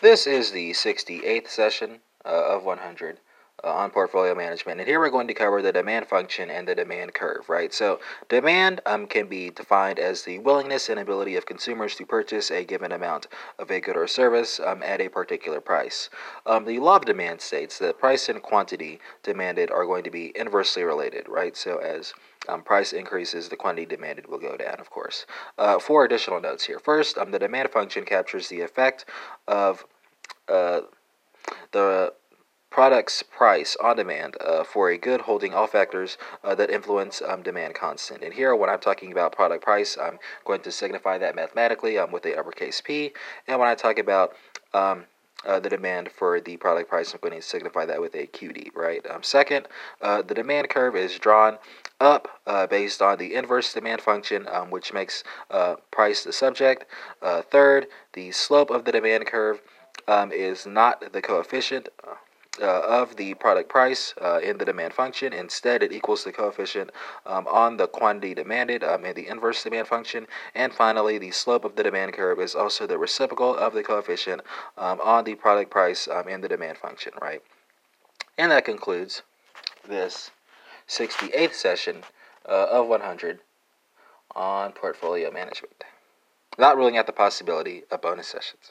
This is the 68th session uh, of 100 uh, on portfolio management. And here we're going to cover the demand function and the demand curve, right? So, demand um, can be defined as the willingness and ability of consumers to purchase a given amount of a good or service um, at a particular price. Um, the law of demand states that price and quantity demanded are going to be inversely related, right? So, as um, price increases, the quantity demanded will go down, of course. Uh, four additional notes here. First, um, the demand function captures the effect of uh, the product's price on demand uh, for a good holding all factors uh, that influence um, demand constant. And here, when I'm talking about product price, I'm going to signify that mathematically um, with a uppercase P. And when I talk about um, uh, the demand for the product price, I'm going to signify that with a QD, right? Um, second, uh, the demand curve is drawn up uh, based on the inverse demand function, um, which makes uh, price the subject. third, the slope of the demand curve um, is not the coefficient uh, of the product price uh, in the demand function. Instead, it equals the coefficient um, on the quantity demanded um, in the inverse demand function. And finally, the slope of the demand curve is also the reciprocal of the coefficient um, on the product price um, in the demand function, right? And that concludes this 68th session uh, of 100 on portfolio management. Not ruling out the possibility of bonus sessions.